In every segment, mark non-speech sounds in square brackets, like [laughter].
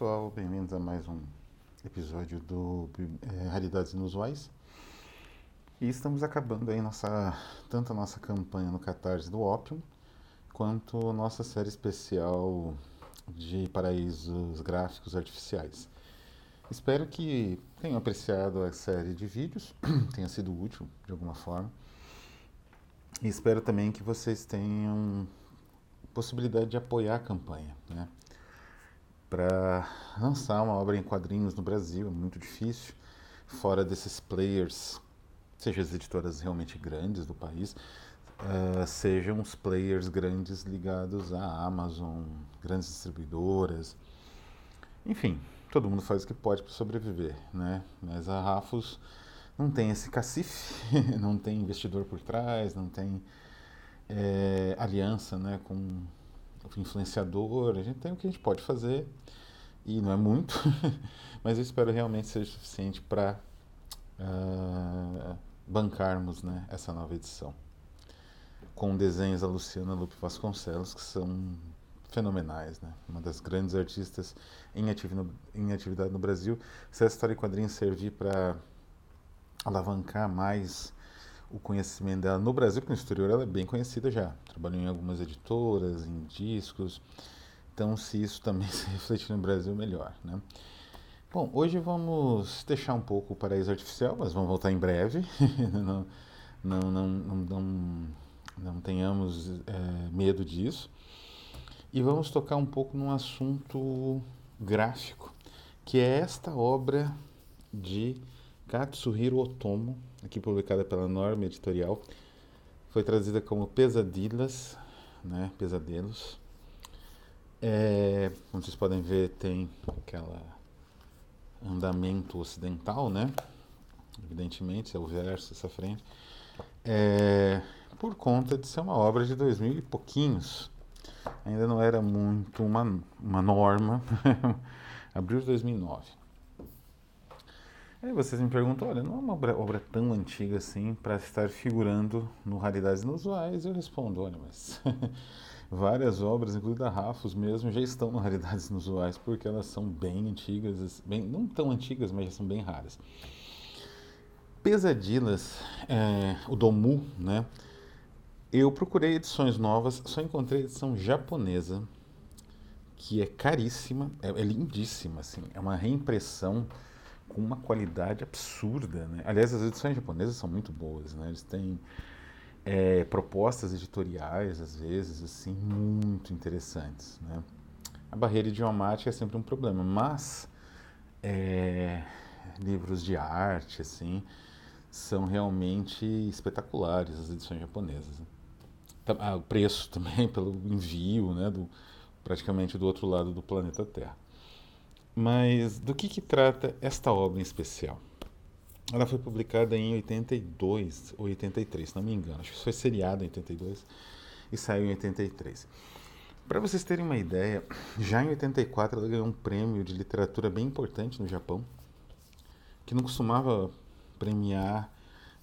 pessoal, bem-vindos a mais um episódio do é, Raridades Inusuais. E estamos acabando aí nossa, tanto a nossa campanha no Catarse do Opium, quanto nossa série especial de paraísos gráficos artificiais. Espero que tenham apreciado a série de vídeos, [clears throat] tenha sido útil de alguma forma. E espero também que vocês tenham possibilidade de apoiar a campanha, né? Para lançar uma obra em quadrinhos no Brasil é muito difícil, fora desses players, seja as editoras realmente grandes do país, uh, sejam os players grandes ligados à Amazon, grandes distribuidoras, enfim, todo mundo faz o que pode para sobreviver, né? Mas a Rafos não tem esse cacife, [laughs] não tem investidor por trás, não tem é, aliança né, com influenciador. A gente tem o que a gente pode fazer e não é muito, [laughs] mas eu espero realmente ser suficiente para uh, ah, bancarmos né, essa nova edição. Com desenhos da Luciana Lupe Vasconcelos, que são fenomenais, né? Uma das grandes artistas em, em atividade no Brasil. Se essa história de quadrinhos servir para alavancar mais o conhecimento dela no Brasil, porque no exterior ela é bem conhecida já. Trabalhou em algumas editoras, em discos. Então, se isso também [laughs] se refletir no Brasil, melhor, né? Bom, hoje vamos deixar um pouco o paraíso artificial, mas vamos voltar em breve. [laughs] não, não, não, não, não, tenhamos é, medo disso. E vamos tocar um pouco num assunto gráfico, que é esta obra de Katsuhiro Otomo, aqui publicada pela Norma Editorial. Foi traduzida como Pesadilhas, né? Pesadelos. É, como vocês podem ver, tem aquela andamento ocidental, né? Evidentemente, é o verso, essa frente. É, por conta de ser uma obra de dois mil e pouquinhos. Ainda não era muito uma, uma norma. Abril de 2009. Aí vocês me perguntam, olha, não é uma obra, obra tão antiga assim para estar figurando no Raridades Inusuais? Eu respondo, olha, mas [laughs] várias obras, inclusive da Rafos mesmo, já estão no Raridades Inusuais porque elas são bem antigas, bem, não tão antigas, mas já são bem raras. Pesadilas, é, o Domu, né? Eu procurei edições novas, só encontrei edição japonesa, que é caríssima, é, é lindíssima, assim, é uma reimpressão com uma qualidade absurda. Né? Aliás, as edições japonesas são muito boas, né? eles têm é, propostas editoriais, às vezes, assim, muito interessantes. Né? A barreira idiomática é sempre um problema, mas é, livros de arte, assim, são realmente espetaculares as edições japonesas. Ah, o preço [laughs] também pelo envio, né, do, praticamente do outro lado do planeta Terra. Mas do que, que trata esta obra em especial? Ela foi publicada em 82 ou 83, se não me engano. Acho que foi seriada em 82 e saiu em 83. Para vocês terem uma ideia, já em 84 ela ganhou um prêmio de literatura bem importante no Japão, que não costumava premiar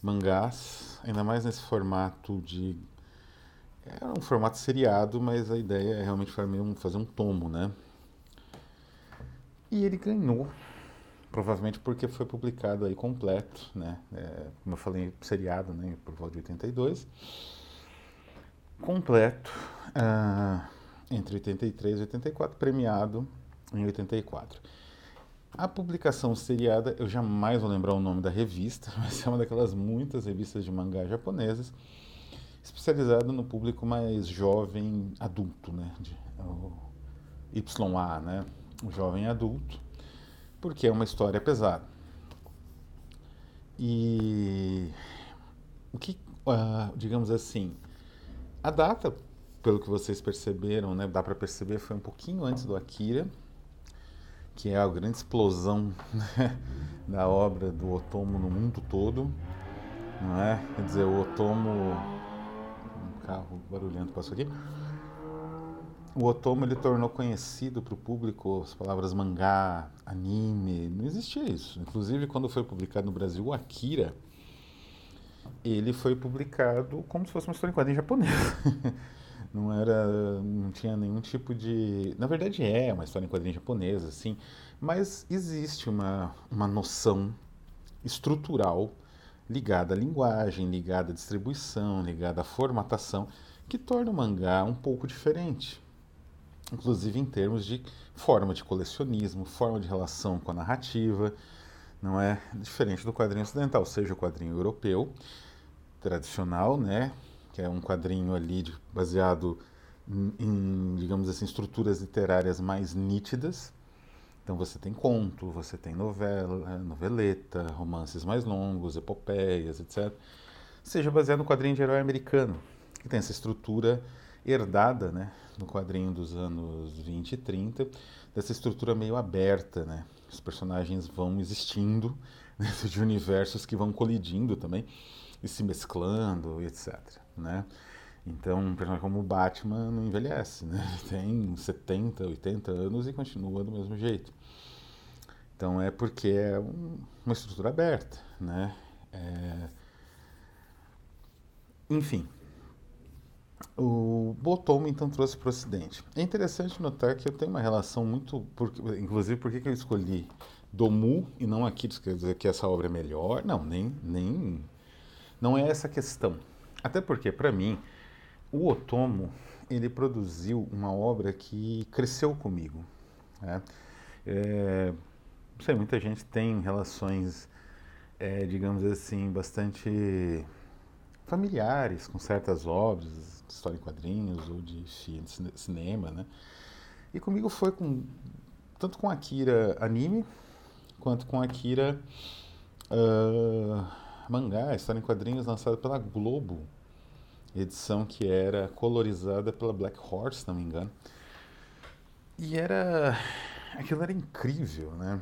mangás, ainda mais nesse formato de. Era um formato seriado, mas a ideia é realmente fazer um tomo, né? E ele ganhou, provavelmente porque foi publicado aí completo, né? É, como eu falei, seriado, né? Por volta de 82. Completo, uh, entre 83 e 84, premiado em 84. A publicação seriada, eu jamais vou lembrar o nome da revista, [laughs] mas é uma daquelas muitas revistas de mangá japonesas, especializada no público mais jovem adulto, né? De, YA, né? O jovem adulto, porque é uma história pesada. E o que, uh, digamos assim, a data, pelo que vocês perceberam, né, dá para perceber, foi um pouquinho antes do Akira, que é a grande explosão né, [laughs] da obra do Otomo no mundo todo, não é? Quer dizer, o Otomo, um carro barulhento passou aqui o Otomo ele tornou conhecido para o público as palavras mangá, anime, não existia isso. Inclusive, quando foi publicado no Brasil o Akira, ele foi publicado como se fosse uma história em quadrinho japonês. [laughs] não era, não tinha nenhum tipo de, na verdade é uma história em quadrinhos japonesa, assim, mas existe uma, uma noção estrutural ligada à linguagem, ligada à distribuição, ligada à formatação, que torna o mangá um pouco diferente. Inclusive em termos de forma de colecionismo, forma de relação com a narrativa, não é diferente do quadrinho ocidental, seja o quadrinho europeu tradicional, né, que é um quadrinho ali de, baseado em, em, digamos assim, estruturas literárias mais nítidas. Então você tem conto, você tem novela, noveleta, romances mais longos, epopeias, etc. Seja baseado no quadrinho de herói americano, que tem essa estrutura herdada, né, no quadrinho dos anos 20 e 30, dessa estrutura meio aberta, né? Os personagens vão existindo [laughs] dentro de universos que vão colidindo também e se mesclando, etc. Né? Então, um personagem como o Batman não envelhece, né? Ele tem 70, 80 anos e continua do mesmo jeito. Então é porque é um, uma estrutura aberta, né? É... Enfim, o Botom então trouxe para o Ocidente. É interessante notar que eu tenho uma relação muito, porque, inclusive por que eu escolhi Domu e não aqui, quer dizer que essa obra é melhor? Não, nem, nem não é essa a questão. Até porque, para mim, o Otomo, ele produziu uma obra que cresceu comigo. Né? É, não sei, muita gente tem relações, é, digamos assim, bastante familiares com certas obras, de história em quadrinhos ou de cinema, né? E comigo foi com tanto com Akira anime quanto com Akira uh, mangá, história em quadrinhos lançada pela Globo, edição que era colorizada pela Black Horse, se não me engano. E era. aquilo era incrível, né?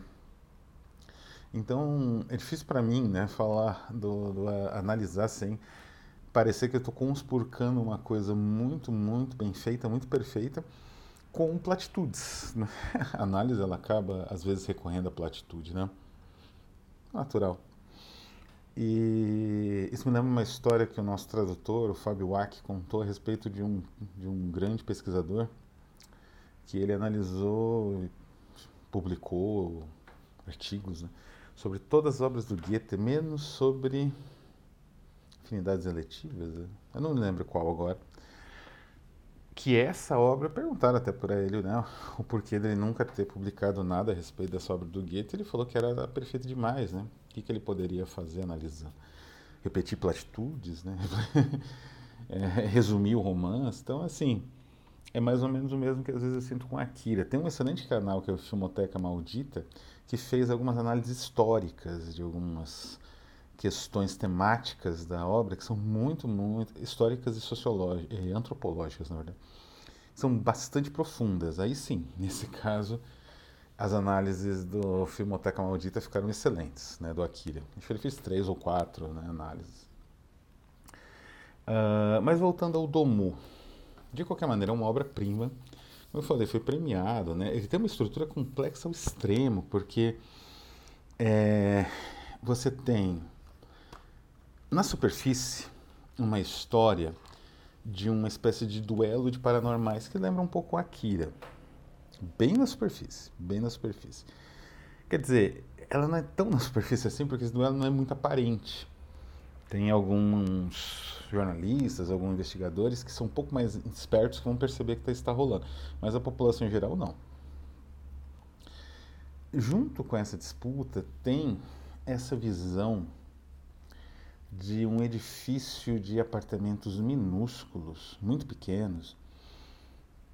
Então é difícil para mim, né, falar, do, do analisar sem parecer que eu estou conspurcando uma coisa muito, muito bem feita, muito perfeita, com platitudes. Né? [laughs] A análise ela acaba às vezes recorrendo à platitude, né? Natural. E isso me lembra uma história que o nosso tradutor, o Fábio Wack, contou a respeito de um, de um grande pesquisador que ele analisou, publicou artigos né, sobre todas as obras do Goethe, menos sobre afinidades eletivas, né? eu não lembro qual agora, que essa obra, perguntaram até para ele né, o porquê dele nunca ter publicado nada a respeito dessa obra do Goethe, ele falou que era perfeita demais, né? O que, que ele poderia fazer analisando? Repetir platitudes, né? [laughs] é, resumir o romance, então assim, é mais ou menos o mesmo que às vezes eu sinto com Akira. Tem um excelente canal que é o Filmoteca Maldita, que fez algumas análises históricas de algumas questões temáticas da obra que são muito, muito históricas e sociológicas, e antropológicas, na verdade. São bastante profundas. Aí sim, [laughs] nesse caso, as análises do Filmoteca Maldita ficaram excelentes, né, do Akira. Acho que ele fez três ou quatro né, análises. Uh, mas voltando ao Domu, de qualquer maneira, é uma obra-prima. Como eu falei, foi premiado. Né? Ele tem uma estrutura complexa ao extremo, porque é, você tem na superfície, uma história de uma espécie de duelo de paranormais que lembra um pouco Akira. Bem na superfície, bem na superfície. Quer dizer, ela não é tão na [laughs] superfície assim porque esse duelo não é muito aparente. Tem alguns jornalistas, alguns investigadores que são um pouco mais espertos que vão perceber que tá, está rolando, mas a população em geral não. Junto com essa disputa tem essa visão de um edifício de apartamentos minúsculos, muito pequenos,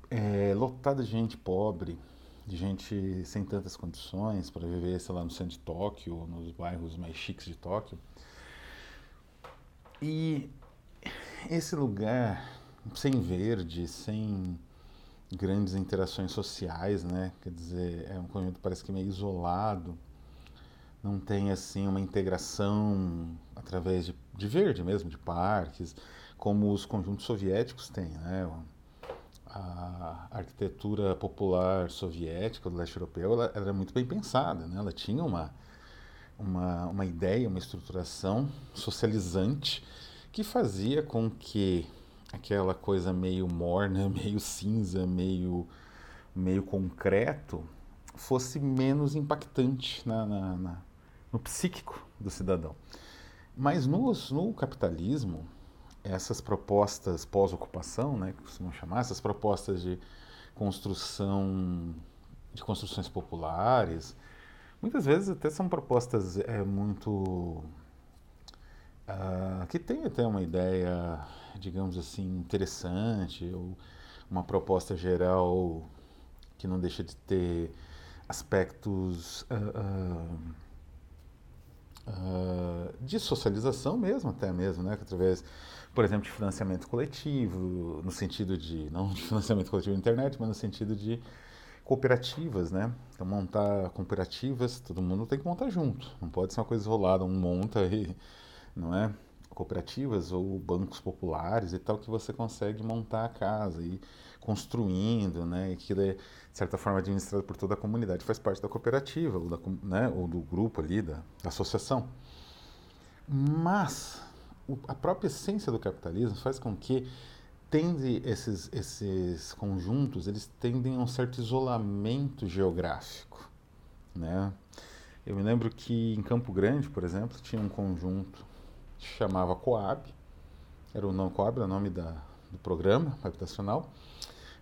é, lotado de gente pobre, de gente sem tantas condições para viver, sei lá, no centro de Tóquio, ou nos bairros mais chiques de Tóquio. E esse lugar sem verde, sem grandes interações sociais, né? Quer dizer, é um conjunto parece que meio isolado não tem assim uma integração através de, de verde mesmo, de parques, como os conjuntos soviéticos têm, né? A arquitetura popular soviética do leste europeu ela, era muito bem pensada, né? Ela tinha uma, uma, uma ideia, uma estruturação socializante que fazia com que aquela coisa meio morna, [laughs] meio cinza, meio, meio concreto, fosse menos impactante na, na, na no psíquico do cidadão. Mas no, no capitalismo, essas propostas pós-ocupação, né, que costumam chamar, essas propostas de construção, de construções populares, muitas vezes até são propostas é, muito. Uh, que tem até uma ideia, digamos assim, interessante, ou uma proposta geral que não deixa de ter aspectos. Uh, uh, uh, de socialização mesmo, até mesmo, né? Através, por exemplo, de financiamento coletivo, no sentido de, não de financiamento coletivo na internet, mas no sentido de cooperativas, né? Então, montar cooperativas, todo mundo tem que montar junto, não pode ser uma coisa isolada, um monta e, não é? Cooperativas ou bancos populares e tal, que você consegue montar a casa e construindo, né? E que é, de certa forma, administrado por toda a comunidade, faz parte da cooperativa, ou, da, né? ou do grupo ali, da, da associação. Mas o, a própria essência do capitalismo faz com que tende esses, esses conjuntos, eles tendem a um certo isolamento geográfico, né? Eu me lembro que em Campo Grande, por exemplo, tinha um conjunto que chamava Coab, era o nome Coab, era o nome da, do programa habitacional,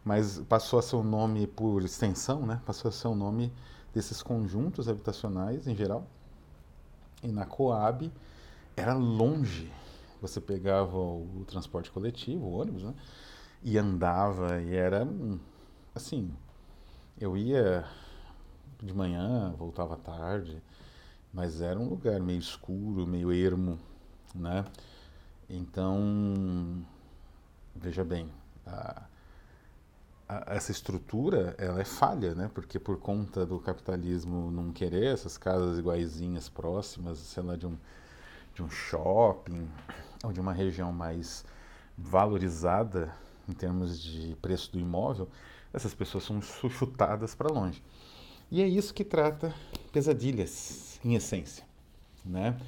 mas passou a ser o nome por extensão, né? Passou a ser o nome desses conjuntos habitacionais em geral. E na Coab era longe. Você pegava o transporte coletivo, o ônibus, né? E andava e era assim. Eu ia de manhã, voltava à tarde, mas era um lugar meio escuro, meio ermo, né? Então, veja bem, a, essa estrutura ela é falha, né? Porque por conta do capitalismo não querer essas casas iguaizinhas próximas, sei lá, de um, de um shopping ou de uma região mais valorizada em termos de preço do imóvel, essas pessoas são chutadas para longe. E é isso que trata Pesadilhas, em essência, né?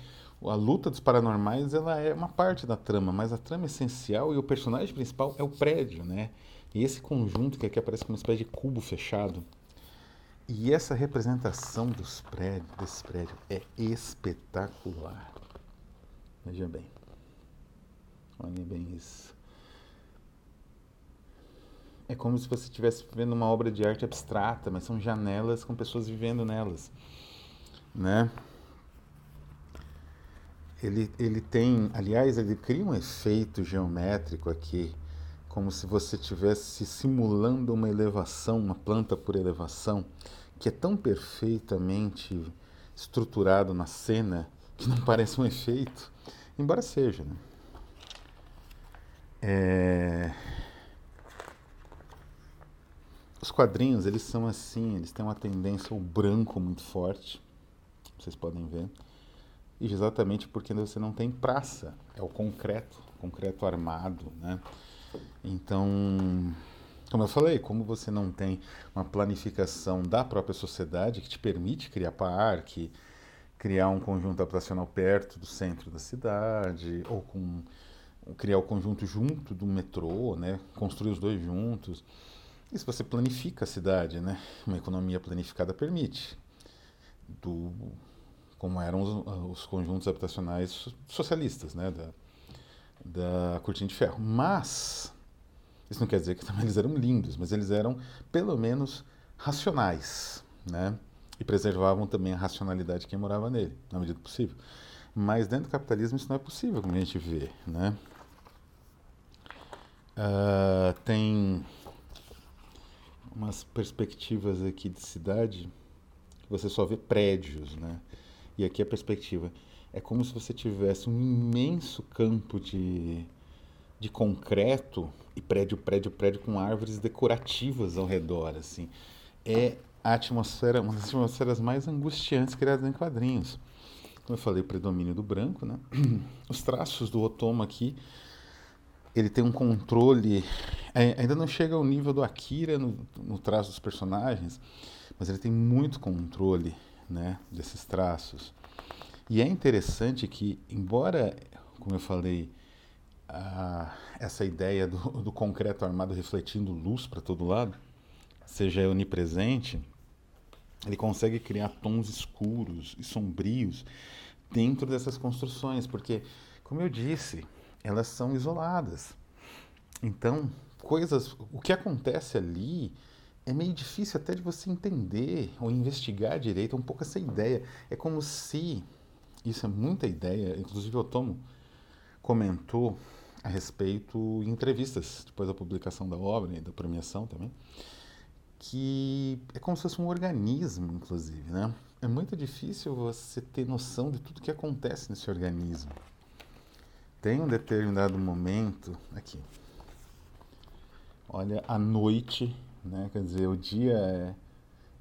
A luta dos paranormais ela é uma parte da trama, mas a trama essencial e o personagem principal é o prédio, né? E esse conjunto que aqui aparece como uma espécie de cubo fechado. E essa representação dos prédios, desse prédio é espetacular. Veja bem. Olhem bem isso. É como se você estivesse vendo uma obra de arte abstrata, mas são janelas com pessoas vivendo nelas, né? Ele, ele tem, aliás, ele cria um efeito geométrico aqui como se você estivesse simulando uma elevação, uma planta por elevação, que é tão perfeitamente estruturado na cena que não [laughs] parece um efeito, embora seja. Né? É... Os quadrinhos, eles são assim, eles têm uma tendência ao branco muito forte, vocês podem ver, e exatamente porque você não tem praça, é o concreto, concreto armado, né? Então, como eu falei, como você não tem uma planificação da própria sociedade que te permite criar parque, criar um conjunto habitacional perto do centro da cidade, ou com criar o conjunto junto do metrô, né? construir os dois juntos. E se você planifica a cidade, né? uma economia planificada permite. Do, como eram os, os conjuntos habitacionais socialistas, né? da, da Cortina de Ferro. Mas, isso não quer dizer que [laughs] também eles eram lindos, mas eles eram, pelo menos, racionais, né? E preservavam também a racionalidade de quem morava nele, na medida do possível. Mas dentro do capitalismo isso não é possível, como a gente vê, né? Uh, tem umas perspectivas aqui de cidade que você só vê prédios, né? E aqui a perspectiva é como se você tivesse um imenso campo de, de concreto e prédio, prédio, prédio com árvores decorativas ao redor, assim. É a atmosfera, uma das atmosferas mais angustiantes criadas em quadrinhos. Como eu falei, o predomínio do branco, né? [clears throat] Os traços do Otomo aqui, ele tem um controle, é, ainda não chega ao nível do Akira no, no traço dos personagens, mas ele tem muito controle, né, desses traços. E é interessante que, embora, como eu falei, a, essa ideia do, [laughs] do concreto armado refletindo luz para todo lado seja onipresente, ele consegue criar tons escuros e sombrios dentro dessas construções, porque, como eu disse, elas são isoladas. Então, coisas, o que acontece ali é meio difícil até de você entender ou investigar direito, um pouco essa ideia. É como se, isso é muita ideia, inclusive o Tomo comentou a respeito em entrevistas, depois da publicação da obra e da premiação também, que é como se fosse um organismo, inclusive, né? É muito difícil você ter noção de tudo que acontece nesse organismo. Tem um determinado momento aqui. Olha, a noite, né? Quer dizer, o dia é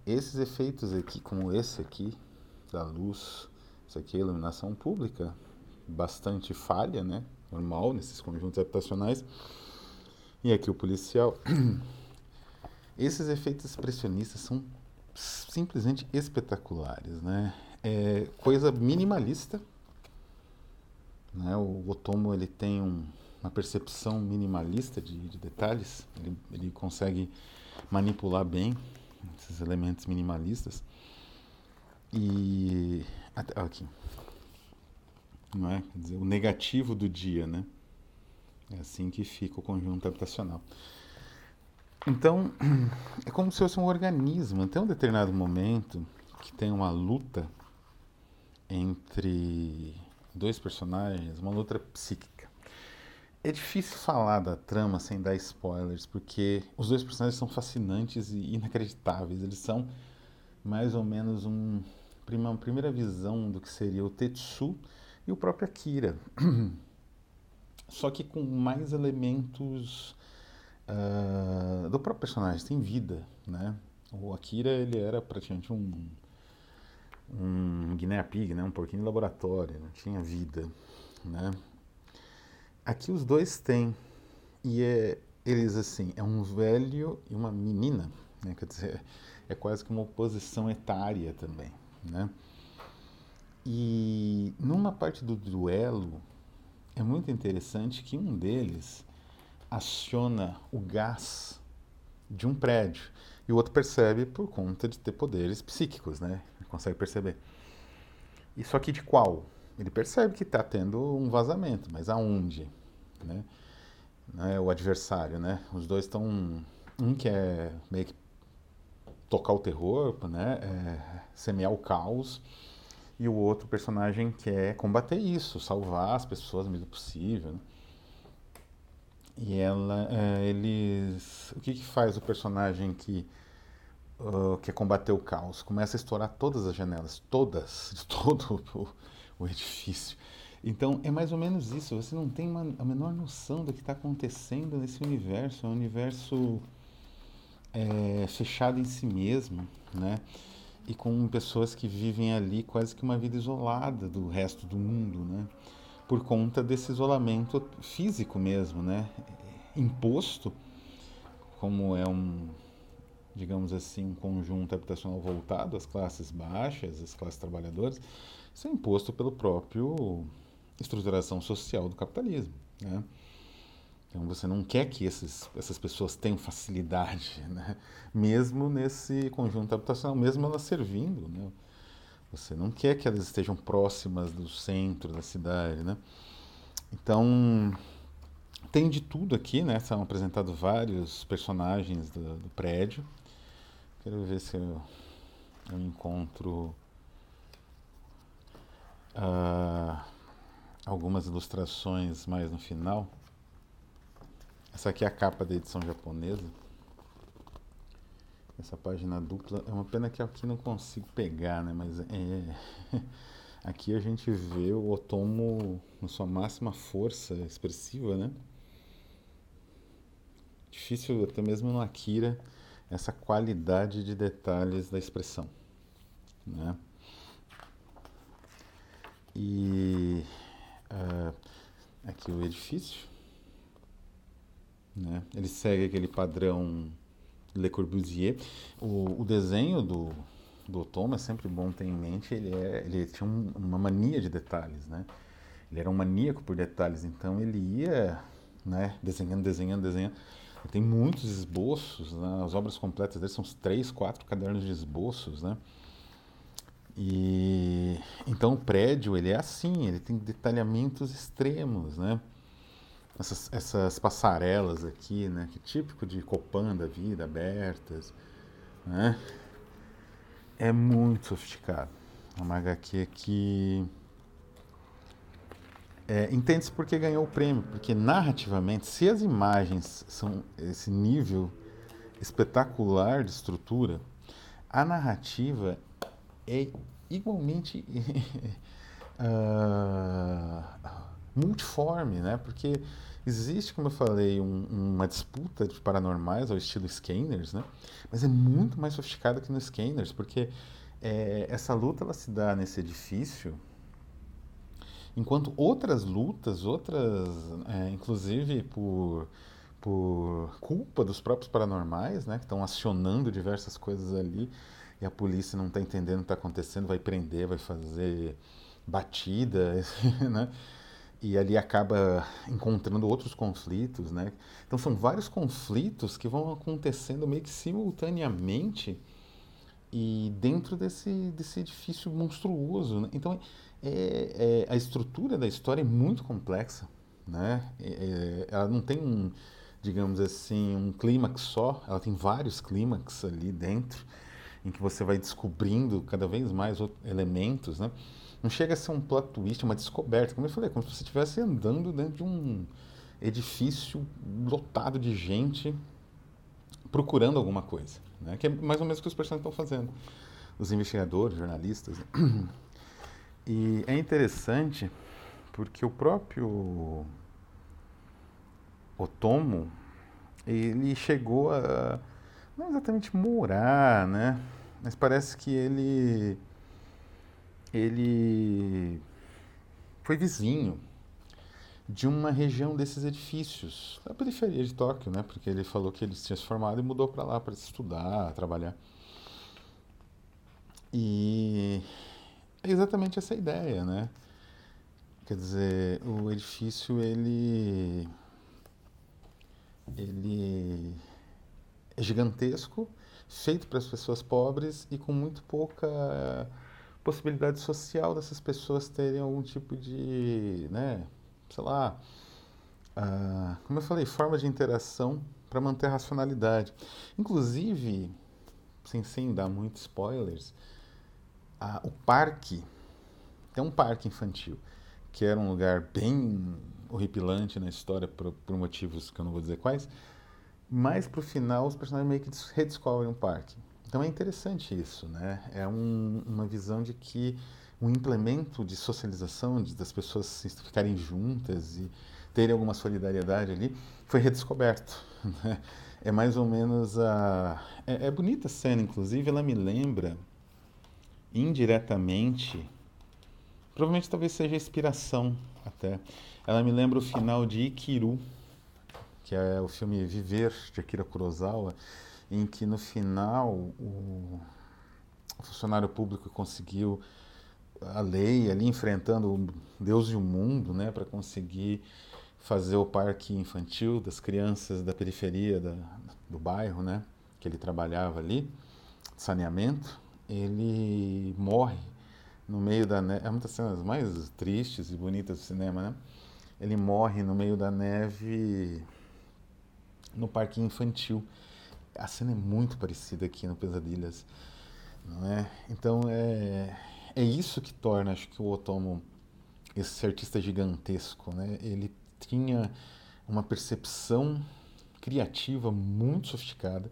esses efeitos aqui, como esse aqui da luz, isso aqui é iluminação pública, bastante falha, né? Normal nesses conjuntos habitacionais. E aqui o policial [clears throat] Esses efeitos expressionistas são simplesmente espetaculares, né? É coisa minimalista. Né? O Otomo ele tem um, uma percepção minimalista de, de detalhes. Ele, ele consegue manipular bem esses elementos minimalistas. E aqui, não é? Quer dizer, o negativo do dia, né? É assim que fica o conjunto habitacional. Então, [clears throat] é como se fosse um organismo. Tem um determinado momento que tem uma luta entre dois personagens, uma luta psíquica. É difícil falar da trama sem dar spoilers, porque os dois personagens são fascinantes e inacreditáveis. Eles são mais ou menos um, uma primeira visão do que seria o Tetsu e o próprio Akira. [clears throat] Só que com mais elementos uh, do próprio personagem, tem vida, né? O Akira, ele era praticamente um, um guinea pig, né? Um porquinho de laboratório, não tinha vida, né? Aqui os dois têm, e é, eles assim, é um velho e uma menina, né? Quer dizer, é quase que uma oposição etária também, né? E numa parte do duelo é muito interessante que um deles aciona o gás de um prédio e o outro percebe por conta de ter poderes psíquicos, né? Ele consegue perceber. Isso aqui de qual? Ele percebe que está tendo um vazamento, mas aonde? Né? É o adversário, né? Os dois estão um quer meio que tocar o terror, né? É, semear o caos e o outro personagem quer combater isso, salvar as pessoas o mesmo possível. Né? E ela, é, eles, o que, que faz o personagem que uh, quer combater o caos? Começa a estourar todas as janelas, todas, [laughs] de todo o, o edifício. Então é mais ou menos isso. Você não tem uma, a menor noção do que está acontecendo nesse universo. É um universo é, fechado em si mesmo, né? E com pessoas que vivem ali quase que uma vida isolada do resto do mundo, né? por conta desse isolamento físico mesmo, né? Imposto, como é um, digamos assim, um conjunto habitacional voltado às classes baixas, às classes trabalhadoras, isso é imposto pelo próprio estruturação social do capitalismo, né? Então você não quer que esses, essas pessoas tenham facilidade, [laughs] né? mesmo nesse conjunto habitacional, mesmo elas servindo, né? Você não quer que elas estejam próximas do centro da cidade, né? Então, tem de tudo aqui, né? São apresentados vários personagens do, do prédio. Quero ver se eu, eu encontro uh, algumas ilustrações mais no final. Essa aqui é a capa da edição japonesa. Essa página dupla, é uma pena que aqui não consigo pegar, né? Mas é, [laughs] aqui a gente vê o Otomo na sua máxima força expressiva, né? Difícil até mesmo no Akira essa qualidade de detalhes da expressão, né? E uh, aqui o edifício, né? Ele segue aquele padrão Le Corbusier. O, o desenho do, do Tom é sempre bom ter em mente, ele, é, ele tinha um, uma mania de detalhes, né? Ele era um maníaco por detalhes, então ele ia né, desenhando, desenhando, desenhando. Tem muitos esboços, né? as obras completas dele são uns três, quatro cadernos de esboços, né? E então o prédio ele é assim, ele tem detalhamentos extremos, né? Essas, essas passarelas aqui, né? Que é típico de Copan da vida, abertas, né? É muito sofisticado. É uma HQ que é, entende-se porque ganhou o prêmio, porque narrativamente, se as imagens são esse nível espetacular de estrutura, a narrativa é igualmente uh, [laughs] multiforme, né? Porque existe, como eu falei, um, uma disputa de paranormais ao estilo Scanners, né? Mas é muito mais sofisticada que no Scanners, porque é, essa luta ela se dá nesse edifício, enquanto outras lutas, outras, é, inclusive por por culpa dos próprios paranormais, né, que estão acionando diversas coisas ali, e a polícia não está entendendo o que está acontecendo, vai prender, vai fazer batida, [laughs] né? E ali acaba encontrando outros conflitos, né? Então são vários conflitos que vão acontecendo meio que simultaneamente e dentro desse, desse edifício monstruoso. Né? Então é, é, a estrutura da história é muito complexa, né? É, é ela não tem um, digamos assim, um clímax só, ela tem vários clímax ali dentro em que você vai descobrindo cada vez mais elementos, né? Não chega a ser um plot twist, é uma descoberta, como eu falei, como se você estivesse andando dentro de um edifício lotado de gente procurando alguma coisa, né? Que é mais ou menos o que os personagens estão fazendo, os investigadores, jornalistas. E é interessante porque o próprio Otomo ele chegou a não exatamente morar, né? Mas parece que ele ele foi vizinho de uma região desses edifícios, da periferia de Tóquio, né? Porque ele falou que ele se formado e mudou para lá para estudar, trabalhar. E é exatamente essa ideia, né? Quer dizer, o edifício ele ele é gigantesco, feito para as pessoas pobres e com muito pouca possibilidade social dessas pessoas terem algum tipo de, né, sei lá, uh, como eu falei, forma de interação para manter a racionalidade. Inclusive, sem, sem dar muitos spoilers, o parque é um parque infantil, que era um lugar bem horripilante na história por, por motivos que eu não vou dizer quais, mas pro final os personagens meio que redescobrem o parque. Então é interessante isso, né? É um, uma visão de que um implemento de socialização, de, das pessoas ficarem juntas e terem alguma solidariedade ali, foi redescoberto. [laughs] Né? É mais ou menos a. É, é bonita a cena, inclusive, ela me lembra indiretamente, provavelmente talvez seja inspiração até. Ela me lembra o final de Ikiru, que é o filme Viver, de Akira Kurosawa, em que no final o, funcionário público conseguiu a lei ali enfrentando Deus e o mundo, né, para conseguir fazer o parque infantil das crianças da periferia da, do bairro, né, que ele trabalhava ali, saneamento, ele morre no meio da neve, é uma das cenas mais tristes e bonitas do cinema, né? Ele morre no meio da neve no parque infantil. A cena é muito parecida aqui no Pesadilhas, não é? Então é, é isso que torna, acho que o Otomo esse artista gigantesco, né? Ele tinha uma percepção criativa muito sofisticada,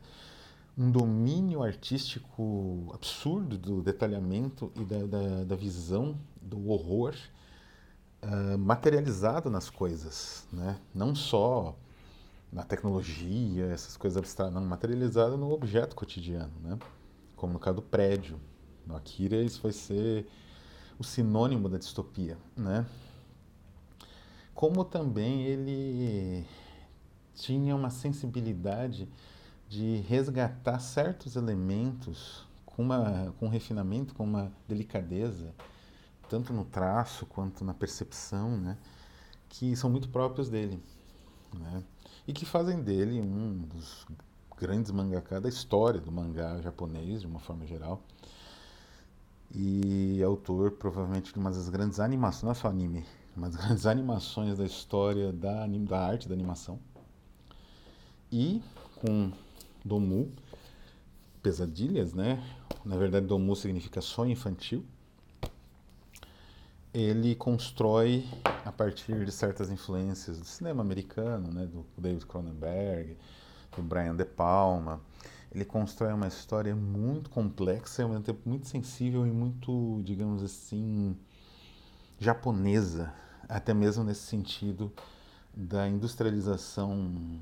um domínio artístico absurdo do detalhamento e da, da, da visão do horror uh, materializado nas coisas, né? Não só na tecnologia, essas coisas abstratas, não, materializada no objeto cotidiano, né? Como no caso do prédio. No Akira, isso vai ser o sinônimo da distopia, né? Como também ele tinha uma sensibilidade de resgatar certos elementos com, uma, com um refinamento, com uma delicadeza tanto no traço quanto na percepção, né, que são muito próprios dele, né, e que fazem dele um dos grandes mangaka da história do mangá japonês, de uma forma geral, e autor provavelmente de uma das grandes animações, não é só anime, uma das grandes animações da história da, da arte da animação, e com Domu, pesadilhas, né? Na verdade, Domu significa sonho infantil. Ele constrói a partir de certas influências do cinema americano, né? Do David Cronenberg, do Brian De Palma. Ele constrói uma história muito complexa e ao mesmo tempo muito sensível e muito, digamos assim, japonesa, até mesmo nesse sentido da industrialização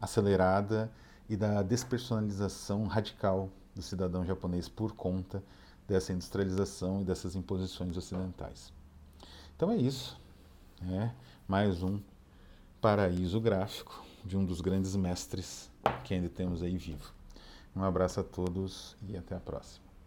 acelerada e da despersonalização radical do cidadão japonês por conta dessa industrialização e dessas imposições ocidentais. Então é isso. É mais um paraíso gráfico de um dos grandes mestres que ainda temos aí vivo. Um abraço a todos e até a próxima.